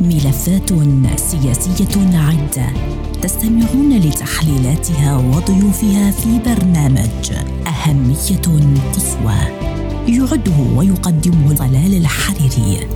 ملفات سياسية عدة تستمعون لتحليلاتها وضيوفها في برنامج أهمية قصوى يعده ويقدمه طلال الحريري.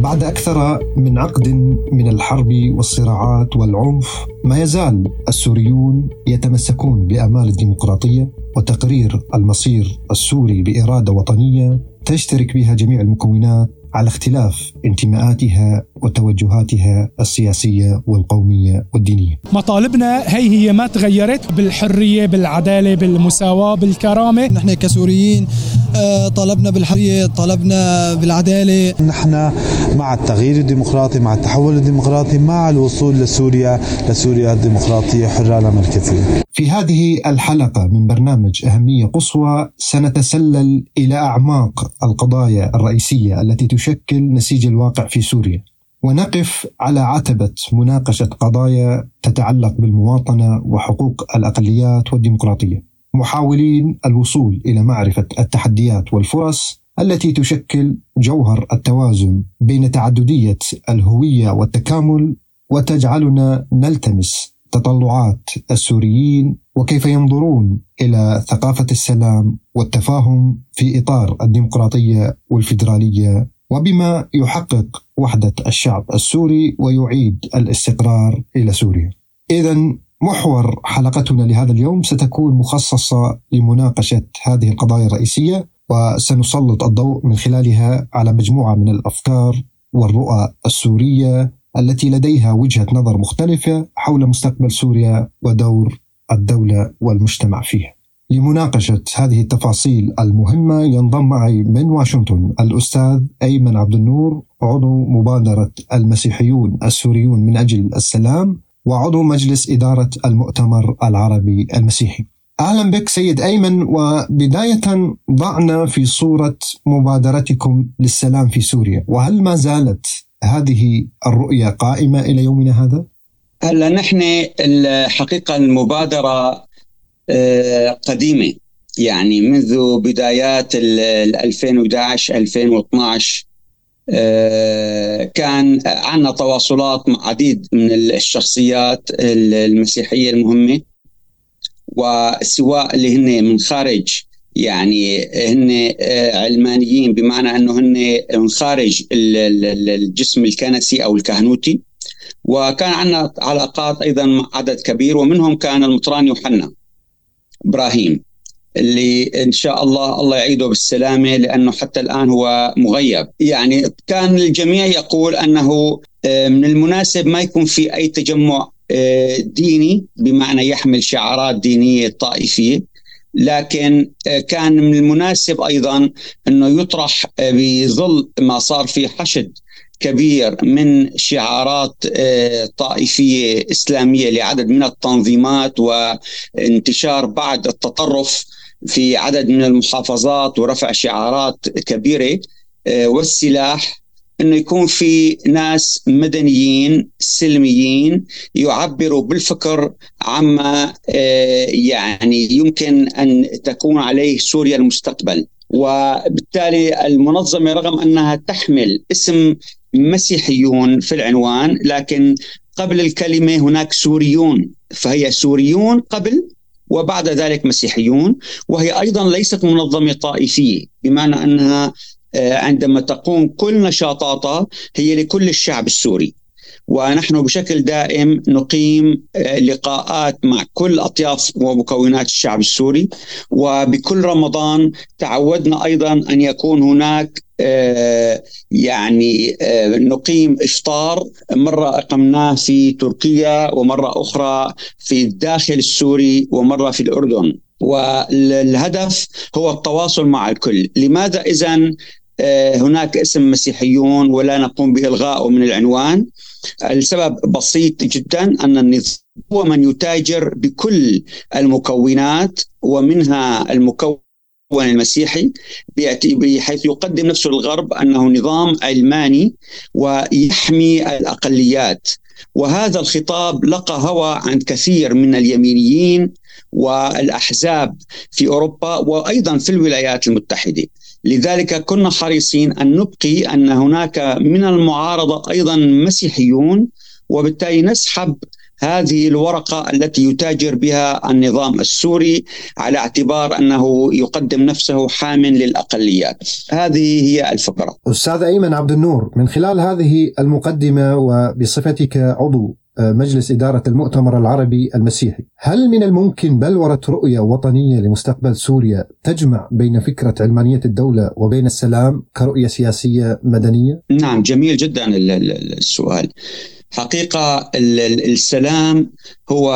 بعد أكثر من عقد من الحرب والصراعات والعنف ما يزال السوريون يتمسكون بآمال الديمقراطية وتقرير المصير السوري بإرادة وطنية تشترك بها جميع المكونات على اختلاف انتماءاتها وتوجهاتها السياسية والقومية والدينية. مطالبنا هي هي ما تغيرت بالحرية، بالعدالة، بالمساواة، بالكرامة. نحن كسوريين طلبنا بالحرية، طلبنا بالعدالة. نحن مع التغيير الديمقراطي، مع التحول الديمقراطي، مع الوصول لسوريا، لسوريا الديمقراطية حره لا مركزيه. في هذه الحلقة من برنامج أهمية قصوى سنتسلل إلى أعماق القضايا الرئيسية التي تشكل نسيج الواقع في سوريا ونقف على عتبة مناقشة قضايا تتعلق بالمواطنة وحقوق الأقليات والديمقراطية محاولين الوصول إلى معرفة التحديات والفرص التي تشكل جوهر التوازن بين تعددية الهوية والتكامل وتجعلنا نلتمس تطلعات السوريين وكيف ينظرون إلى ثقافة السلام والتفاهم في إطار الديمقراطية والفيدرالية وبما يحقق وحدة الشعب السوري ويعيد الاستقرار إلى سوريا. اذا محور حلقتنا لهذا اليوم ستكون مخصصة لمناقشة هذه القضايا الرئيسية وسنسلط الضوء من خلالها على مجموعة من الأفكار والرؤى السورية التي لديها وجهة نظر مختلفة حول مستقبل سوريا ودور الدولة والمجتمع فيها. لمناقشة هذه التفاصيل المهمة ينضم معي من واشنطن الأستاذ أيمن عبد النور عضو مبادرة المسيحيون السوريون من أجل السلام وعضو مجلس إدارة المؤتمر العربي المسيحي. أهلا بك سيد أيمن وبداية ضعنا في صورة مبادرتكم للسلام في سوريا وهل ما زالت هذه الرؤية قائمة إلى يومنا هذا؟ هلا نحن الحقيقة المبادرة آه، قديمة يعني منذ بدايات 2011 2012 آه، كان عندنا تواصلات مع عديد من الشخصيات المسيحية المهمة وسواء اللي هن من خارج يعني هن آه، علمانيين بمعنى إنه هن من خارج الجسم الكنسي أو الكهنوتي. وكان عندنا علاقات أيضا مع عدد كبير ومنهم كان المطران يوحنا إبراهيم. اللي إن شاء الله الله يعيده بالسلامة لأنه حتى الآن هو مغيب. يعني كان الجميع يقول أنه آه، من المناسب ما يكون في أي تجمع آه، ديني بمعنى يحمل شعارات دينية طائفية. لكن آه، كان من المناسب أيضا أنه يطرح بظل ما صار في حشد كبير من شعارات آه، طائفية إسلامية لعدد من التنظيمات وانتشار بعد التطرف في عدد من المحافظات ورفع شعارات كبيرة. والسلاح إنه يكون في ناس مدنيين سلميين يعبروا بالفكر عما آه، يعني يمكن أن تكون عليه سوريا المستقبل. وبالتالي المنظمة رغم أنها تحمل اسم مسيحيون في العنوان لكن قبل الكلمة هناك سوريون فهي سوريون قبل وبعد ذلك مسيحيون وهي أيضا ليست منظمة طائفية بمعنى أنها آه، عندما تقوم كل نشاطاتها هي لكل الشعب السوري. ونحن بشكل دائم نقيم آه، لقاءات مع كل أطياف ومكونات الشعب السوري وبكل رمضان تعودنا أيضا أن يكون هناك يعني نقيم إفطار. مرة أقمناه في تركيا ومرة أخرى في الداخل السوري ومرة في الأردن. والهدف هو التواصل مع الكل. لماذا اذا آه، هناك اسم مسيحيون ولا نقوم بإلغائه من العنوان. السبب بسيط جدا أن النظام هو من يتاجر بكل المكونات ومنها المكون المسيحي بحيث يقدم نفسه للغرب أنه نظام علماني ويحمي الأقليات. وهذا الخطاب لقى هوى عند كثير من اليمينيين والأحزاب في أوروبا وأيضا في الولايات المتحدة. لذلك كنا حريصين أن نبقي أن هناك من المعارضة أيضا مسيحيون وبالتالي نسحب هذه الورقة التي يتاجر بها النظام السوري على اعتبار أنه يقدم نفسه حام للأقليات. هذه هي الفكرة. أستاذ أيمن عبد النور من خلال هذه المقدمة وبصفتك عضو مجلس إدارة المؤتمر العربي المسيحي هل من الممكن بلورة رؤية وطنية لمستقبل سوريا تجمع بين فكرة علمانية الدولة وبين السلام كرؤية سياسية مدنية؟ نعم جميل جدا السؤال حقيقة السلام هو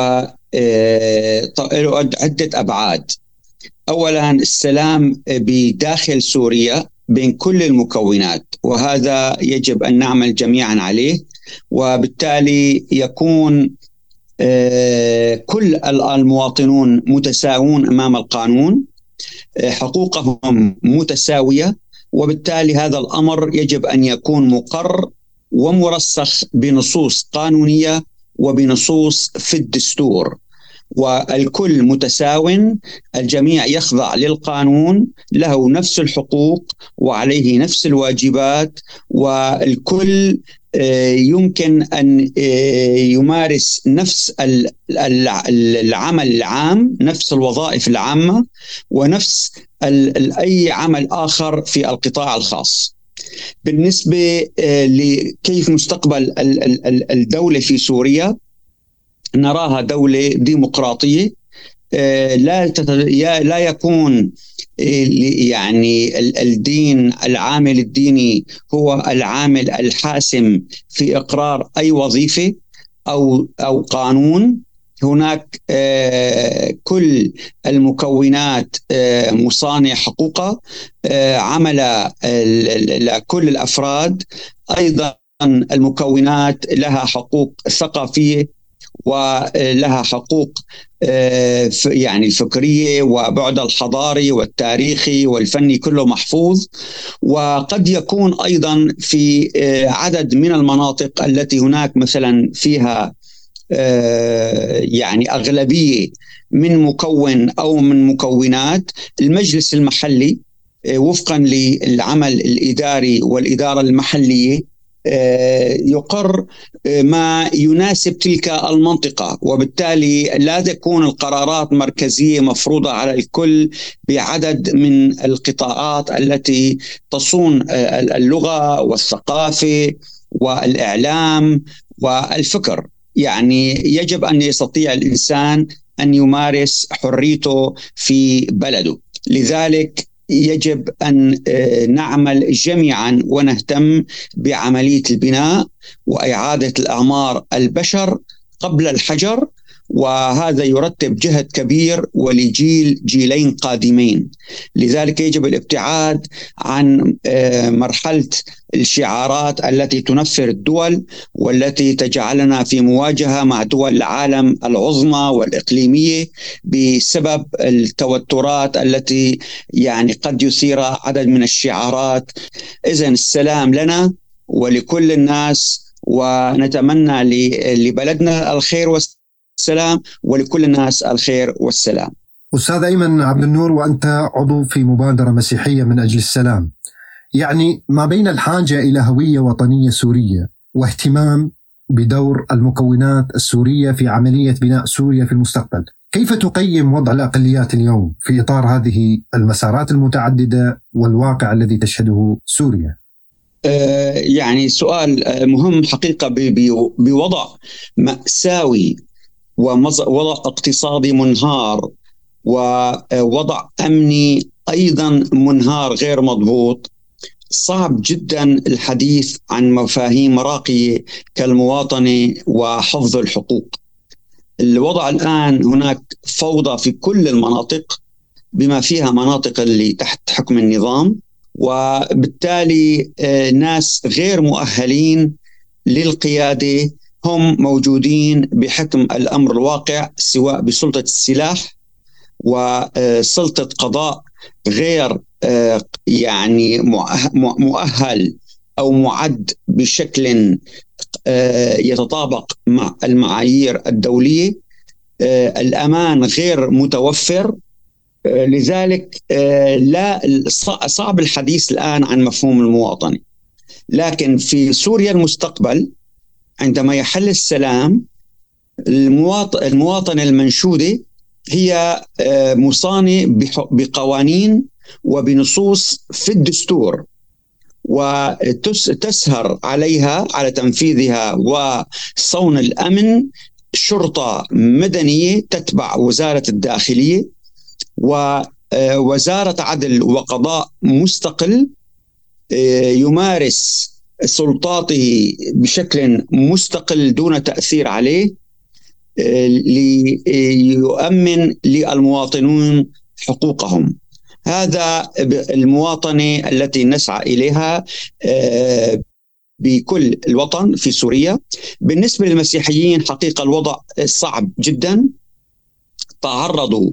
آه، له عدة أبعاد. أولا السلام بداخل سوريا بين كل المكونات وهذا يجب أن نعمل جميعا عليه وبالتالي يكون آه، كل المواطنون متساوون أمام القانون آه، حقوقهم متساوية وبالتالي هذا الأمر يجب أن يكون مقر ومرسخ بنصوص قانونية وبنصوص في الدستور. والكل متساو الجميع يخضع للقانون له نفس الحقوق وعليه نفس الواجبات والكل آه، يمكن أن آه، يمارس نفس العمل العام نفس الوظائف العامة ونفس أي عمل آخر في القطاع الخاص. بالنسبة آه، لكيف مستقبل الدولة في سوريا نراها دولة ديمقراطية لا لا يكون يعني الدين العامل الديني هو العامل الحاسم في إقرار أي وظيفة أو أو قانون. هناك آه، كل المكونات آه، مصانع حقوقها آه، عمل كل الأفراد. أيضا المكونات لها حقوق ثقافية ولها حقوق يعني الفكريه وبعد الحضاري والتاريخي والفني كله محفوظ. وقد يكون أيضا في عدد من المناطق التي هناك مثلا فيها يعني أغلبية من مكون أو من مكونات المجلس المحلي وفقا للعمل الإداري والإدارة المحلية آه، يقر آه، ما يناسب تلك المنطقة. وبالتالي لا تكون القرارات مركزية مفروضة على الكل بعدد من القطاعات التي تصون آه، اللغة والثقافة والإعلام والفكر. يعني يجب أن يستطيع الإنسان أن يمارس حريته في بلده. لذلك يجب أن آه، نعمل جميعا ونهتم بعملية البناء وإعادة الأعمار البشر قبل الحجر وهذا يرتب جهد كبير ولجيل جيلين قادمين. لذلك يجب الابتعاد عن آه، مرحلة الشعارات التي تنفر الدول والتي تجعلنا في مواجهة مع دول العالم العظمى والإقليمية بسبب التوترات التي يعني قد يثير عدد من الشعارات. اذا السلام لنا ولكل الناس ونتمنى لبلدنا الخير والسلام. السلام ولكل الناس الخير والسلام أستاذ أيمن عبد النور وأنت عضو في مبادرة مسيحية من أجل السلام يعني ما بين الحاجة إلى هوية وطنية سورية واهتمام بدور المكونات السورية في عملية بناء سوريا في المستقبل كيف تقيم وضع الأقليات اليوم في إطار هذه المسارات المتعددة والواقع الذي تشهده سوريا؟ آه، يعني سؤال آه، مهم حقيقة بوضع مأساوي ووضع اقتصادي منهار ووضع أمني أيضا منهار غير مضبوط صعب جدا الحديث عن مفاهيم راقية كالمواطنة وحفظ الحقوق. الوضع الآن هناك فوضى في كل المناطق بما فيها مناطق اللي تحت حكم النظام وبالتالي آه، ناس غير مؤهلين للقيادة هم موجودين بحكم الأمر الواقع سواء بسلطة السلاح وسلطه قضاء غير آه، يعني مؤهل أو معد بشكل آه، يتطابق مع المعايير الدولية آه، الأمان غير متوفر. لذلك لا صعب الحديث الآن عن مفهوم المواطنة. لكن في سوريا المستقبل عندما يحل السلام المواطنه المنشودة هي مصانه بقوانين وبنصوص في الدستور وتسهر عليها على تنفيذها وصون الأمن شرطة مدنية تتبع وزارة الداخلية ووزاره عدل وقضاء مستقل يمارس سلطاته بشكل مستقل دون تأثير عليه ليؤمن للمواطنون حقوقهم. هذا المواطنة التي نسعى إليها آه، بكل الوطن في سوريا. بالنسبة للمسيحيين حقيقة الوضع صعب جدا. تعرضوا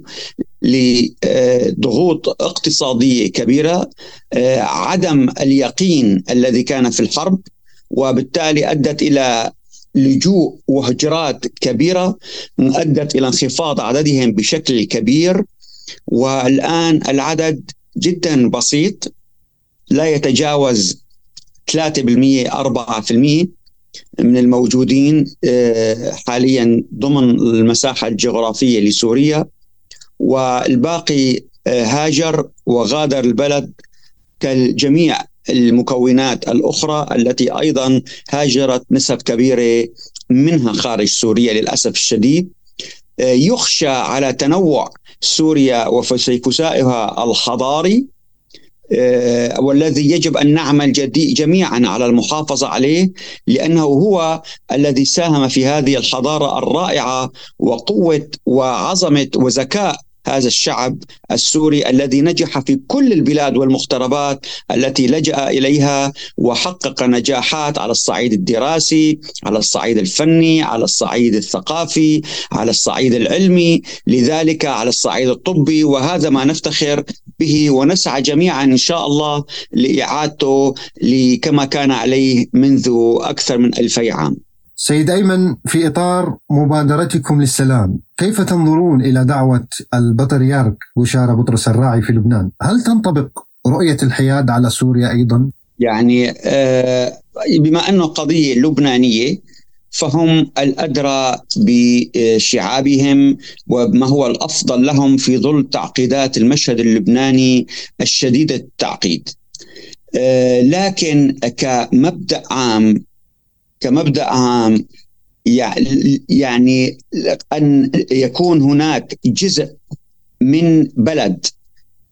لضغوط اقتصادية كبيرة آه، عدم اليقين الذي كان في الحرب وبالتالي أدت إلى لجوء وهجرات كبيرة ادت إلى انخفاض عددهم بشكل كبير. والآن العدد جدا بسيط لا يتجاوز 3% 4% من الموجودين آه، حاليا ضمن المساحة الجغرافية لسوريا. والباقي آه، هاجر وغادر البلد كالجميع المكونات الأخرى التي أيضا هاجرت نسب كبيرة منها خارج سوريا للأسف الشديد. آه، يخشى على تنوع سوريا وفسيفسائها الحضاري آه، والذي يجب أن نعمل جميعا على المحافظة عليه لأنه هو الذي ساهم في هذه الحضارة الرائعة وقوة وعظمة وذكاء هذا الشعب السوري الذي نجح في كل البلاد والمغتربات التي لجأ إليها وحقق نجاحات على الصعيد الدراسي على الصعيد الفني على الصعيد الثقافي على الصعيد العلمي لذلك على الصعيد الطبي. وهذا ما نفتخر به ونسعى جميعا إن شاء الله لإعادته كما كان عليه منذ أكثر من ألفي عام. سيد أيمن في إطار مبادرتكم للسلام كيف تنظرون إلى دعوة البطريرك بشارة بطرس الراعي في لبنان هل تنطبق رؤية الحياد على سوريا أيضا؟ يعني آه، بما أنه قضية لبنانية فهم الأدرى بشعابهم وما هو الأفضل لهم في ظل تعقيدات المشهد اللبناني الشديد التعقيد آه، لكن كمبدأ عام كمبدأ عام يعني أن يكون هناك جزء من بلد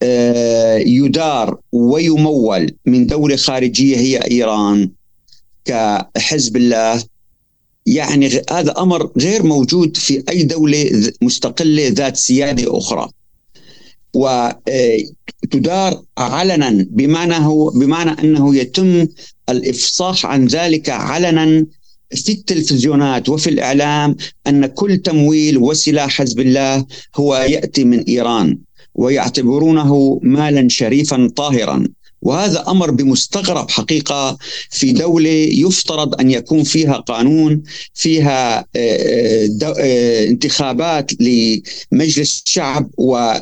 آه، يدار ويمول من دولة خارجية هي إيران كحزب الله. يعني هذا أمر غير موجود في أي دولة مستقلة ذات سيادة أخرى. وتدار آه، علنا بمعنى هو بمعنى أنه يتم الإفصاح عن ذلك علنا في التلفزيونات وفي الإعلام أن كل تمويل وسلاح حزب الله هو يأتي من إيران ويعتبرونه مالا شريفا طاهرا. وهذا أمر بمستغرب حقيقة في دولة يفترض أن يكون فيها قانون فيها آه، آه، انتخابات لمجلس الشعب و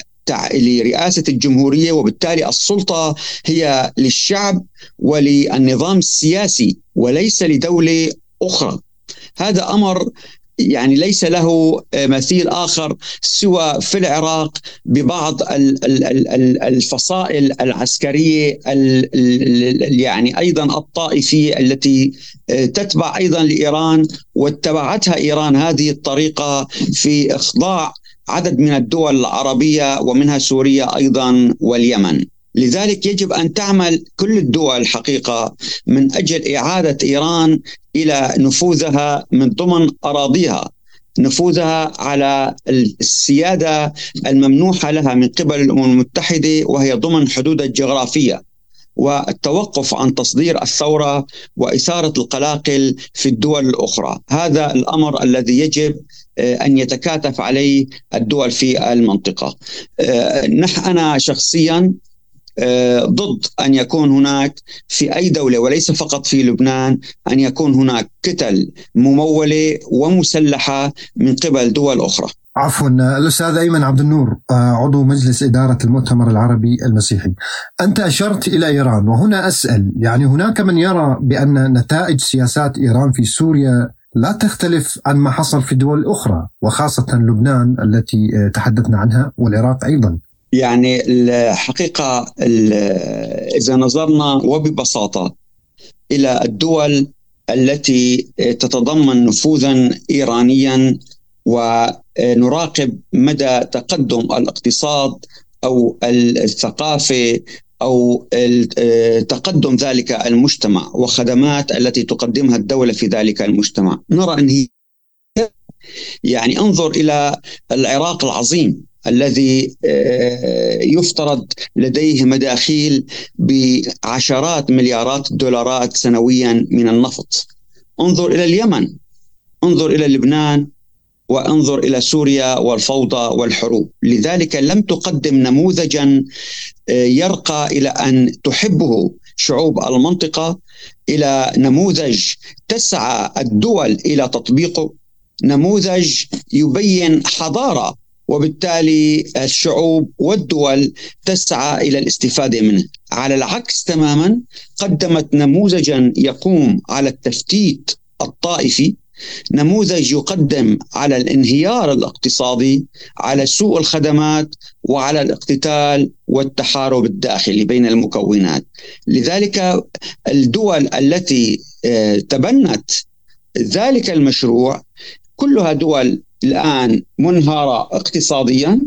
لرئاسة الجمهورية وبالتالي السلطة هي للشعب وللنظام السياسي وليس لدولة أخرى. هذا أمر يعني ليس له مثيل آخر سوى في العراق ببعض الفصائل العسكرية يعني أيضا الطائفية التي تتبع أيضا لإيران واتبعتها إيران هذه الطريقة في إخضاع عدد من الدول العربية ومنها سوريا أيضا واليمن. لذلك يجب أن تعمل كل الدول الحقيقة من أجل إعادة إيران إلى نفوذها من ضمن أراضيها نفوذها على السيادة الممنوحة لها من قبل الأمم المتحدة وهي ضمن حدودها الجغرافية والتوقف عن تصدير الثورة وإثارة القلاقل في الدول الأخرى، هذا الأمر الذي يجب أن يتكاتف عليه الدول في المنطقة. آه، أنا شخصيا آه، ضد أن يكون هناك في أي دولة وليس فقط في لبنان أن يكون هناك كتل ممولة ومسلحة من قبل دول أخرى. عفوا الأستاذ أيمن عبد النور آه، عضو مجلس إدارة المؤتمر العربي المسيحي. أنت أشرت إلى إيران وهنا أسأل يعني هناك من يرى بأن نتائج سياسات إيران في سوريا لا تختلف عن ما حصل في دول أخرى وخاصة لبنان التي آه، تحدثنا عنها والعراق أيضا. يعني الحقيقة إذا نظرنا وببساطة إلى الدول التي تتضمن نفوذا ايرانيا ونراقب مدى تقدم الاقتصاد أو الثقافة أو تقدم ذلك المجتمع وخدمات التي تقدمها الدولة في ذلك المجتمع. نرى أن هي يعني انظر إلى العراق العظيم الذي آه، يفترض لديه مداخيل بعشرات مليارات الدولارات سنويا من النفط. انظر إلى اليمن انظر إلى لبنان وانظر إلى سوريا والفوضى والحروب، لذلك لم تقدم نموذجا آه، يرقى إلى أن تحبه شعوب المنطقة إلى نموذج تسعى الدول إلى تطبيقه، نموذج يبين حضارة وبالتالي الشعوب والدول تسعى إلى الاستفادة منه، على العكس تماما قدمت نموذجا يقوم على التفتيت الطائفي نموذج يقدم على الانهيار الاقتصادي على سوء الخدمات وعلى الاقتتال والتحارب الداخلي بين المكونات. لذلك الدول التي آه، تبنت ذلك المشروع كلها دول الآن منهارة اقتصاديا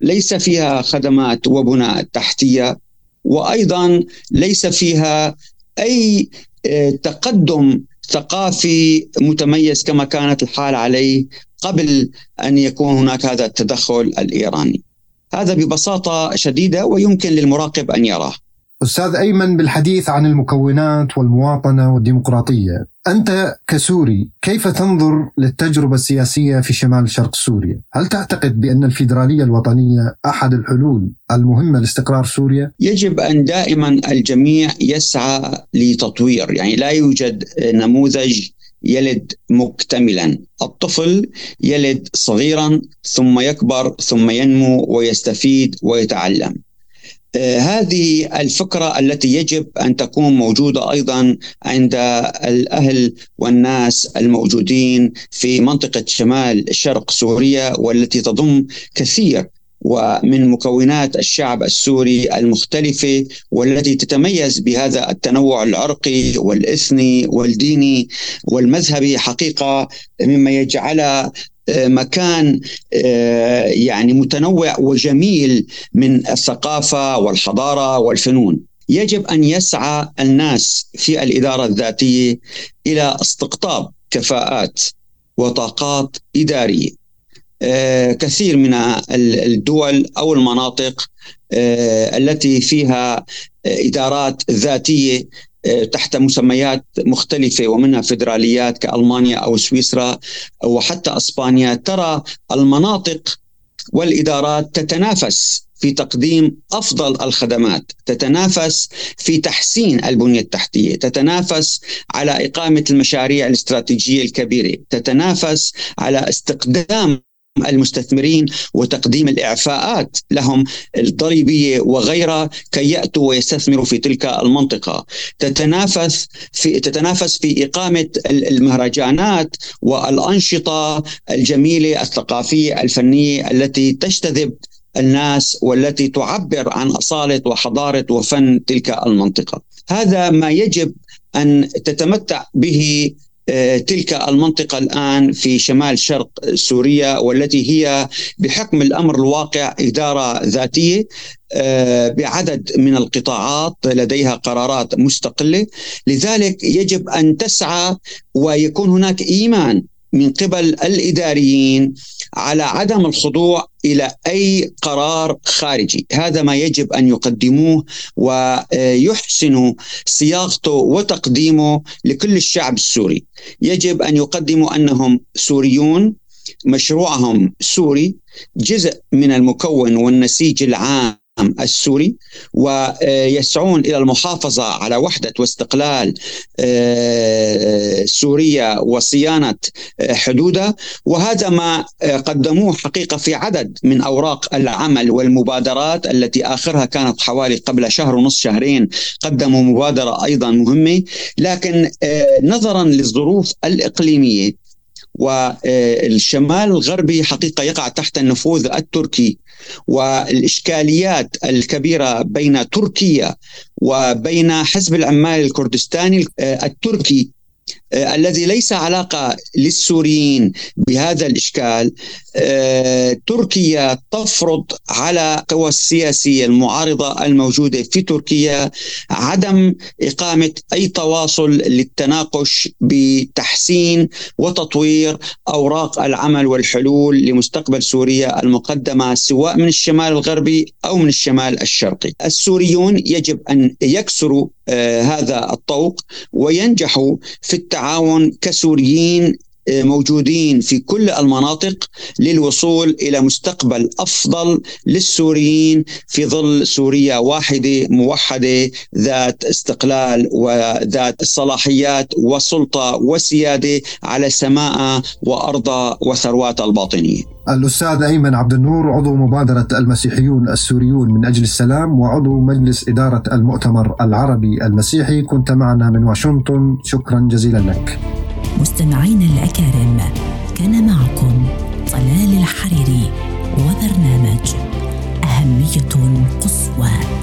ليس فيها خدمات وبناء تحتية وأيضا ليس فيها أي آه، تقدم ثقافي متميز كما كانت الحال عليه قبل أن يكون هناك هذا التدخل الإيراني. هذا ببساطة شديدة ويمكن للمراقب أن يراه. أستاذ أيمن بالحديث عن المكونات والمواطنة والديمقراطية، أنت كسوري كيف تنظر للتجربة السياسية في شمال شرق سوريا؟ هل تعتقد بأن الفيدرالية الوطنية أحد الحلول المهمة لاستقرار سوريا؟ يجب أن دائما الجميع يسعى لتطوير، يعني لا يوجد نموذج يلد مكتملا الطفل يلد صغيرا ثم يكبر ثم ينمو ويستفيد ويتعلم هذه الفكرة التي يجب أن تكون موجودة أيضا عند الأهل والناس الموجودين في منطقة شمال شرق سوريا والتي تضم كثير ومن مكونات الشعب السوري المختلفة والتي تتميز بهذا التنوع العرقي والإثني والديني والمذهبي حقيقة مما يجعلها مكان آه، يعني متنوع وجميل من الثقافة والحضارة والفنون. يجب أن يسعى الناس في الإدارة الذاتية إلى استقطاب كفاءات وطاقات إدارية. آه، كثير من الدول أو المناطق آه، التي فيها إدارات ذاتية تحت مسميات مختلفة ومنها فيدراليات كألمانيا أو سويسرا وحتى أسبانيا. ترى المناطق والإدارات تتنافس في تقديم أفضل الخدمات، تتنافس في تحسين البنية التحتية، تتنافس على إقامة المشاريع الاستراتيجية الكبيرة، تتنافس على استقدام المستثمرين وتقديم الإعفاءات لهم الضريبيه وغيرها كي يأتوا ويستثمروا في تلك المنطقة. تتنافس في تتنافس في إقامة المهرجانات والأنشطة الجميلة الثقافية الفنية التي تجتذب الناس والتي تعبر عن أصالة وحضارة وفن تلك المنطقة. هذا ما يجب أن تتمتع به تلك المنطقة الآن في شمال شرق سوريا والتي هي بحكم الأمر الواقع إدارة ذاتية آه، بعدد من القطاعات لديها قرارات مستقلة. لذلك يجب أن تسعى ويكون هناك إيمان من قبل الإداريين على عدم الخضوع إلى أي قرار خارجي، هذا ما يجب أن يقدموه ويحسنوا صياغته وتقديمه لكل الشعب السوري، يجب أن يقدموا أنهم سوريون مشروعهم سوري جزء من المكون والنسيج العام السوري ويسعون إلى المحافظة على وحدة واستقلال آه، سوريا وصيانة آه، حدودها. وهذا ما قدموه حقيقة في عدد من أوراق العمل والمبادرات التي آخرها كانت حوالي قبل شهر ونصف شهرين قدموا مبادرة أيضا مهمة. لكن نظرا للظروف الإقليمية والشمال الغربي حقيقة يقع تحت النفوذ التركي والإشكاليات الكبيرة بين تركيا وبين حزب العمال الكردستاني التركي آه، الذي ليس علاقة للسوريين بهذا الإشكال آه، تركيا تفرض على القوى السياسية المعارضة الموجودة في تركيا عدم إقامة أي تواصل للتناقش بتحسين وتطوير أوراق العمل والحلول لمستقبل سوريا المقدمة سواء من الشمال الغربي أو من الشمال الشرقي. السوريون يجب أن يكسروا آه، هذا الطوق وينجحوا في التعاون كسوريين موجودين في كل المناطق للوصول إلى مستقبل أفضل للسوريين في ظل سوريا واحدة موحدة ذات استقلال وذات صلاحيات وسلطة وسيادة على سماء وأرض وثروات الباطنية. الأستاذ أيمن عبد النور عضو مبادرة المسيحيون السوريون من أجل السلام وعضو مجلس إدارة المؤتمر العربي المسيحي. كنت معنا من واشنطن. شكرا جزيلا لك. مستمعينا الأكارم كان معكم طلال الحريري وبرنامج أهمية قصوى.